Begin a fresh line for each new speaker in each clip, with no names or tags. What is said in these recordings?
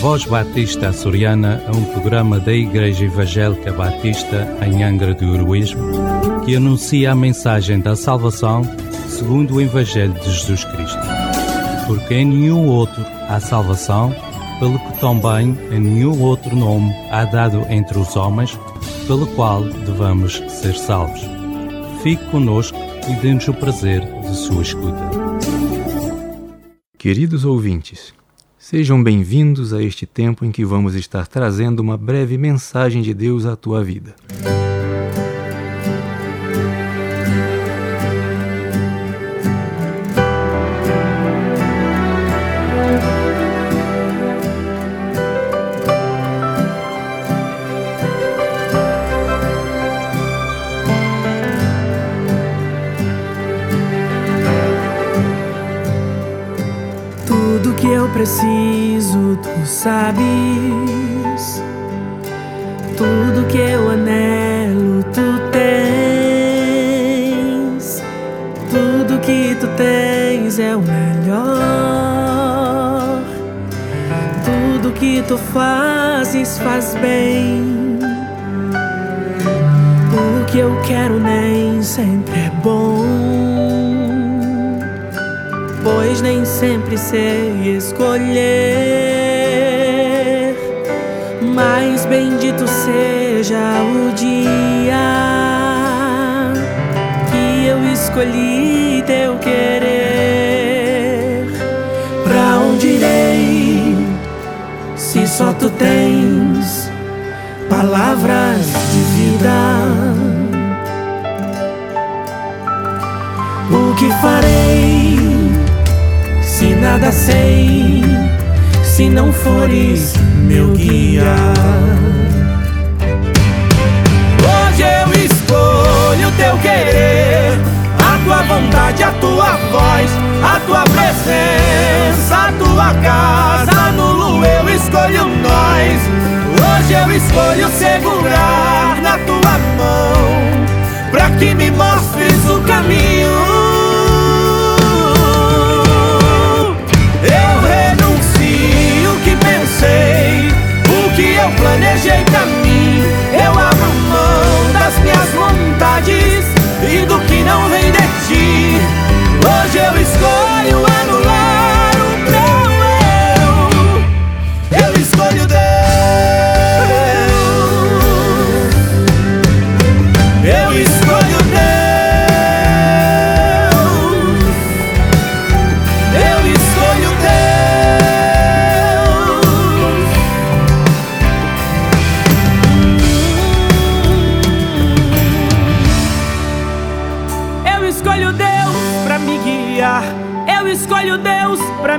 Voz Batista Açoriana é um programa da Igreja Evangélica Batista em Angra do Heroísmo que anuncia a mensagem da salvação segundo o Evangelho de Jesus Cristo. Porque em nenhum outro há salvação, pelo que também em nenhum outro nome há dado entre os homens, pelo qual devamos ser salvos. Fique conosco e dê-nos o prazer de sua escuta.
Queridos ouvintes, Sejam bem-vindos a este tempo em que vamos estar trazendo uma breve mensagem de Deus à tua vida.
Preciso, tu sabes. Tudo que eu anelo, tu tens. Tudo que tu tens é o melhor. Tudo que tu fazes faz bem. O que eu quero nem sempre é bom pois nem sempre sei escolher. Mas bendito seja o dia que eu escolhi teu querer. Pra onde irei se só tu tens palavras de vida? O que farei? Nada sei, se não fores meu guia. Hoje eu escolho teu querer, a tua vontade, a tua voz, a tua presença, a tua casa. Nulo eu escolho nós. Hoje eu escolho segurar na tua mão, pra que me mostres o caminho.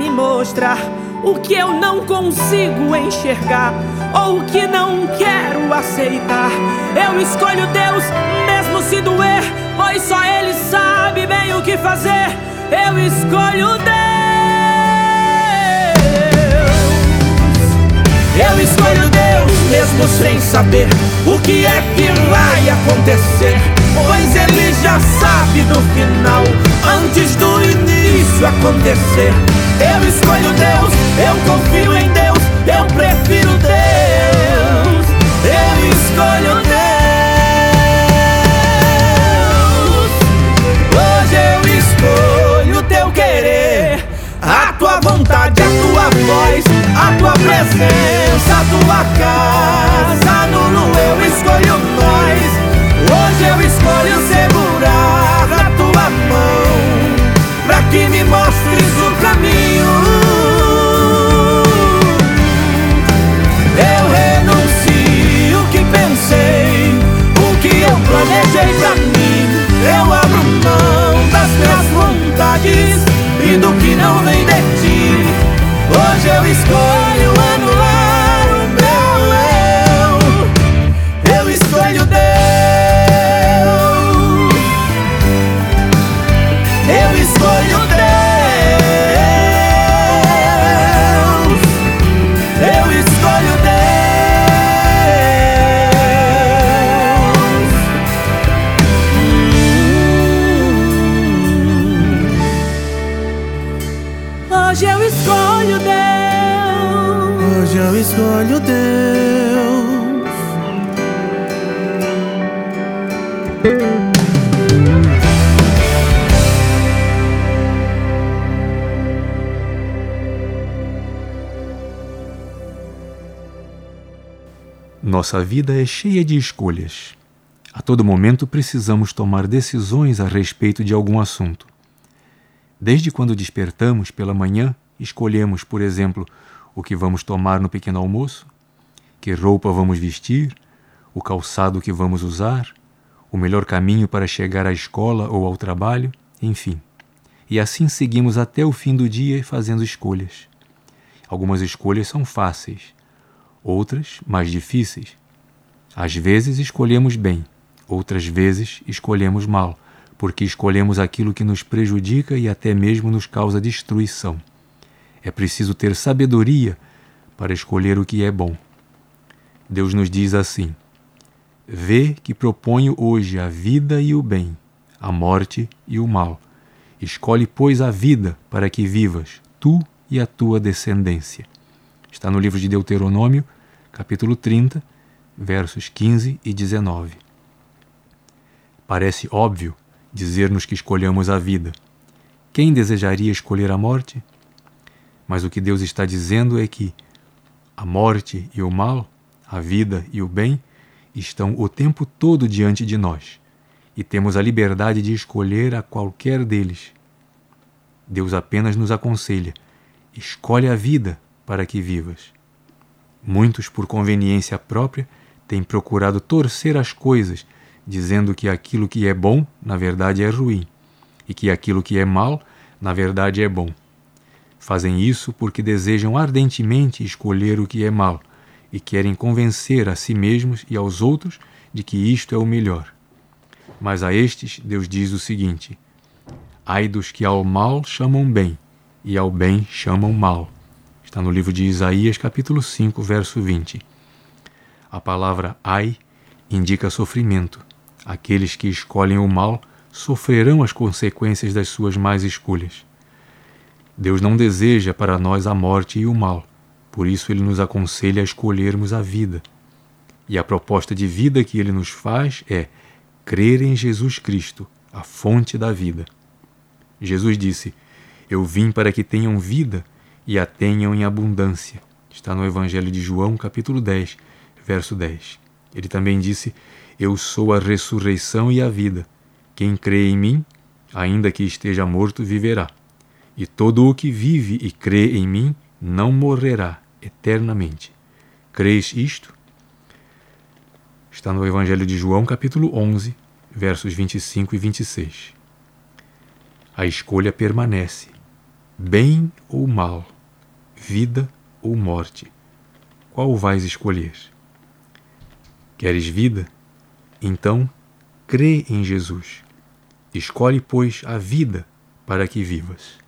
Me mostrar o que eu não consigo enxergar ou o que não quero aceitar. Eu escolho Deus, mesmo se doer, pois só Ele sabe bem o que fazer. Eu escolho Deus. Eu escolho Deus, mesmo sem saber o que é que vai acontecer. Pois Ele já sabe no final, antes do acontecer. Eu escolho Deus, eu confio em Deus, eu prefiro Deus. Eu escolho Deus. Hoje eu escolho teu querer, a tua vontade, a tua voz, a tua presença, a tua casa. Nulo eu escolho nós. Hoje e do que não vem de ti. Hoje eu escolho anular o meu eu.
Eu escolho escolho Deus.
Nossa vida é cheia de escolhas. A todo momento precisamos tomar decisões a respeito de algum assunto. Desde quando despertamos pela manhã, escolhemos, por exemplo, o que vamos tomar no pequeno almoço, que roupa vamos vestir, o calçado que vamos usar, o melhor caminho para chegar à escola ou ao trabalho, enfim. E assim seguimos até o fim do dia fazendo escolhas. Algumas escolhas são fáceis, outras mais difíceis. Às vezes escolhemos bem, outras vezes escolhemos mal, porque escolhemos aquilo que nos prejudica e até mesmo nos causa destruição. É preciso ter sabedoria para escolher o que é bom. Deus nos diz assim: Vê que proponho hoje a vida e o bem, a morte e o mal. Escolhe, pois, a vida para que vivas, tu e a tua descendência. Está no livro de Deuteronômio, capítulo 30, versos 15 e 19. Parece óbvio dizer-nos que escolhamos a vida. Quem desejaria escolher a morte? Mas o que Deus está dizendo é que a morte e o mal, a vida e o bem, estão o tempo todo diante de nós e temos a liberdade de escolher a qualquer deles. Deus apenas nos aconselha: escolhe a vida para que vivas. Muitos, por conveniência própria, têm procurado torcer as coisas, dizendo que aquilo que é bom, na verdade, é ruim, e que aquilo que é mal, na verdade, é bom. Fazem isso porque desejam ardentemente escolher o que é mal e querem convencer a si mesmos e aos outros de que isto é o melhor. Mas a estes Deus diz o seguinte: Ai dos que ao mal chamam bem e ao bem chamam mal. Está no livro de Isaías, capítulo 5, verso 20. A palavra ai indica sofrimento. Aqueles que escolhem o mal sofrerão as consequências das suas más escolhas. Deus não deseja para nós a morte e o mal, por isso ele nos aconselha a escolhermos a vida. E a proposta de vida que ele nos faz é crer em Jesus Cristo, a fonte da vida. Jesus disse: Eu vim para que tenham vida e a tenham em abundância. Está no Evangelho de João, capítulo 10, verso 10. Ele também disse: Eu sou a ressurreição e a vida. Quem crê em mim, ainda que esteja morto, viverá. E todo o que vive e crê em mim não morrerá eternamente. Crês isto? Está no Evangelho de João, capítulo 11, versos 25 e 26. A escolha permanece bem ou mal, vida ou morte, qual vais escolher? Queres vida? Então, crê em Jesus. Escolhe, pois, a vida para que vivas.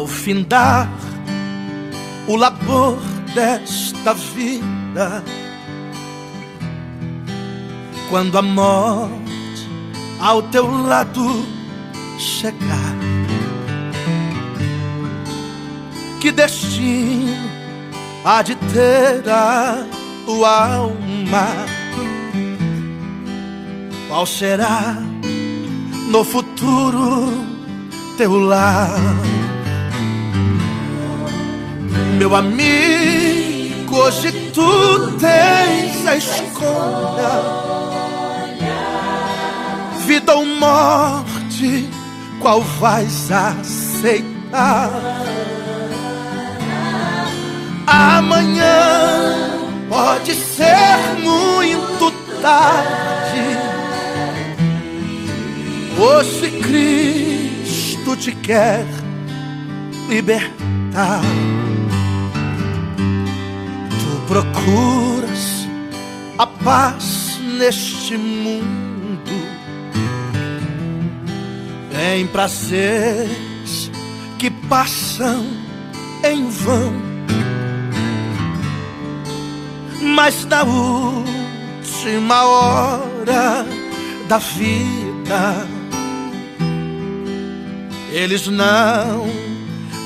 Ao findar o labor desta vida, quando a morte ao teu lado chegar, que destino há de ter a tua alma? Qual será no futuro teu lar? Meu amigo, hoje tu tens a escolha. Vida ou morte, qual vais aceitar? Amanhã pode ser muito tarde. Hoje Cristo te quer libertar procuras a paz neste mundo. Em prazeres que passam em vão. Mas na última hora da vida, eles não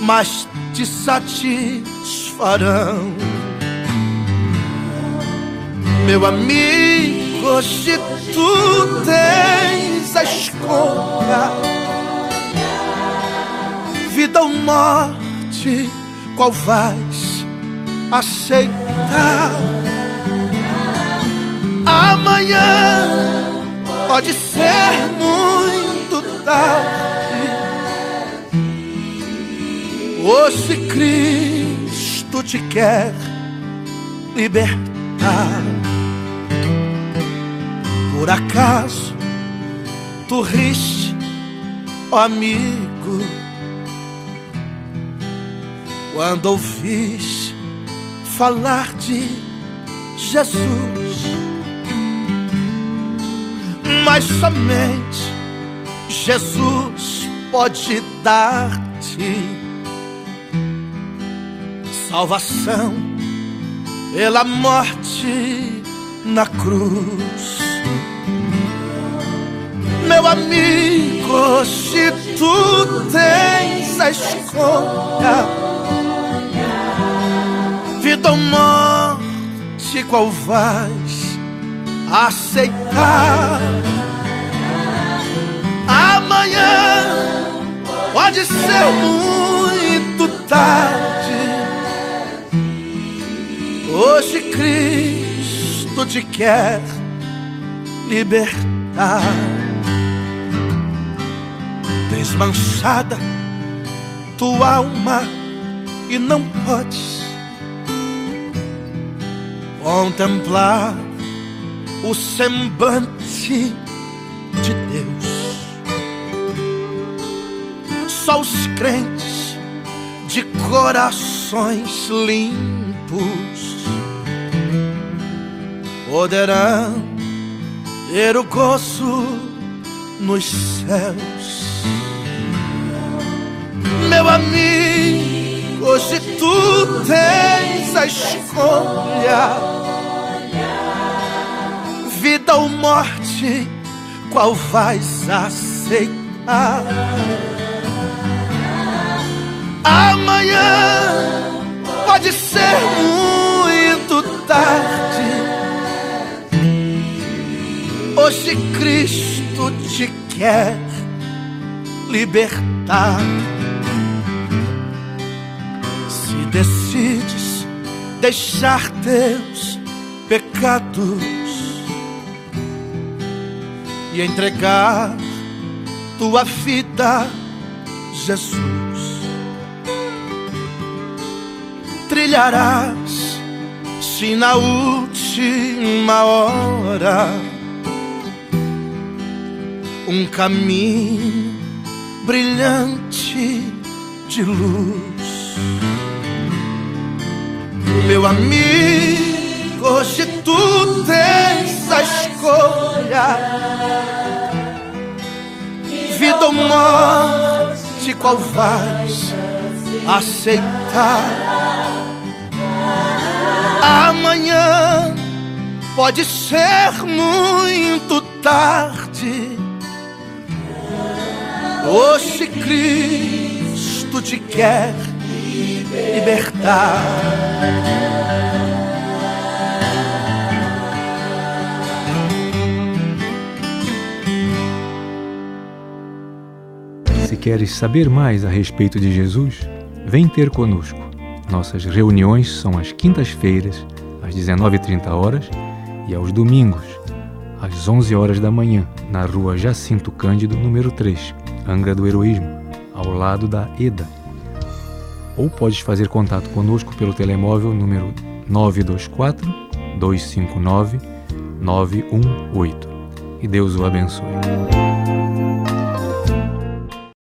mais te satisfarão. Meu amigo, se tu tens a escolha, vida ou morte, qual vais aceitar? Se Cristo te quer libertar, por acaso tu riste, ó amigo, quando ouvis falar de Jesus. Mas somente Jesus pode dar-te salvação pela morte na cruz. Meu amigo, se tu tens a escolha, vida ou morte, qual vais aceitar? Amanhã pode ser muito tarde. Hoje Cristo te quer libertar. Desmanchada tua alma e não podes contemplar o semblante de Deus. Só os crentes de corações limpos poderão ter o gozo nos céus. Meu amigo, hoje tu tens a escolha, vida ou morte, qual vais aceitar? Amanhã pode ser muito tarde. Hoje Cristo te quer libertar. Se decides deixar teus pecados e entregar tua vida Jesus trilharás se na última hora um caminho brilhante de luz. Meu amigo, hoje tu tens a escolha, vida ou morte, qual vais aceitar? Amanhã pode ser muito tarde. Hoje Cristo te quer libertar.
Se queres saber mais a respeito de Jesus, vem ter conosco. Nossas reuniões são às quintas-feiras, às 19h30 horas, e aos domingos, às 11 horas da manhã, na rua Jacinto Cândido, número 3, Angra do Heroísmo, ao lado da EDA. Ou podes fazer contato conosco pelo telemóvel número 924 259 918. E Deus o abençoe.